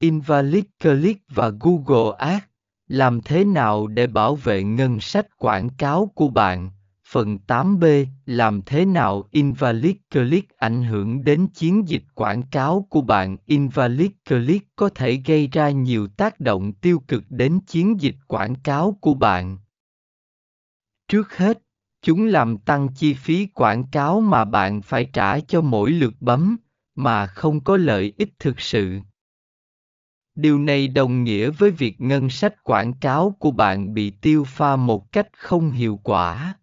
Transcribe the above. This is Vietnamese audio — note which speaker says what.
Speaker 1: Invalid Click và Google Ads. Làm thế nào để bảo vệ ngân sách quảng cáo của bạn? Phần 8b Làm thế nào Invalid Click ảnh hưởng đến chiến dịch quảng cáo của bạn? Invalid Click có thể gây ra nhiều tác động tiêu cực đến chiến dịch quảng cáo của bạn. Trước hết, chúng làm tăng chi phí quảng cáo mà bạn phải trả cho mỗi lượt bấm, mà không có lợi ích thực sự. Điều này đồng nghĩa với việc ngân sách quảng cáo của bạn bị tiêu pha một cách không hiệu quả.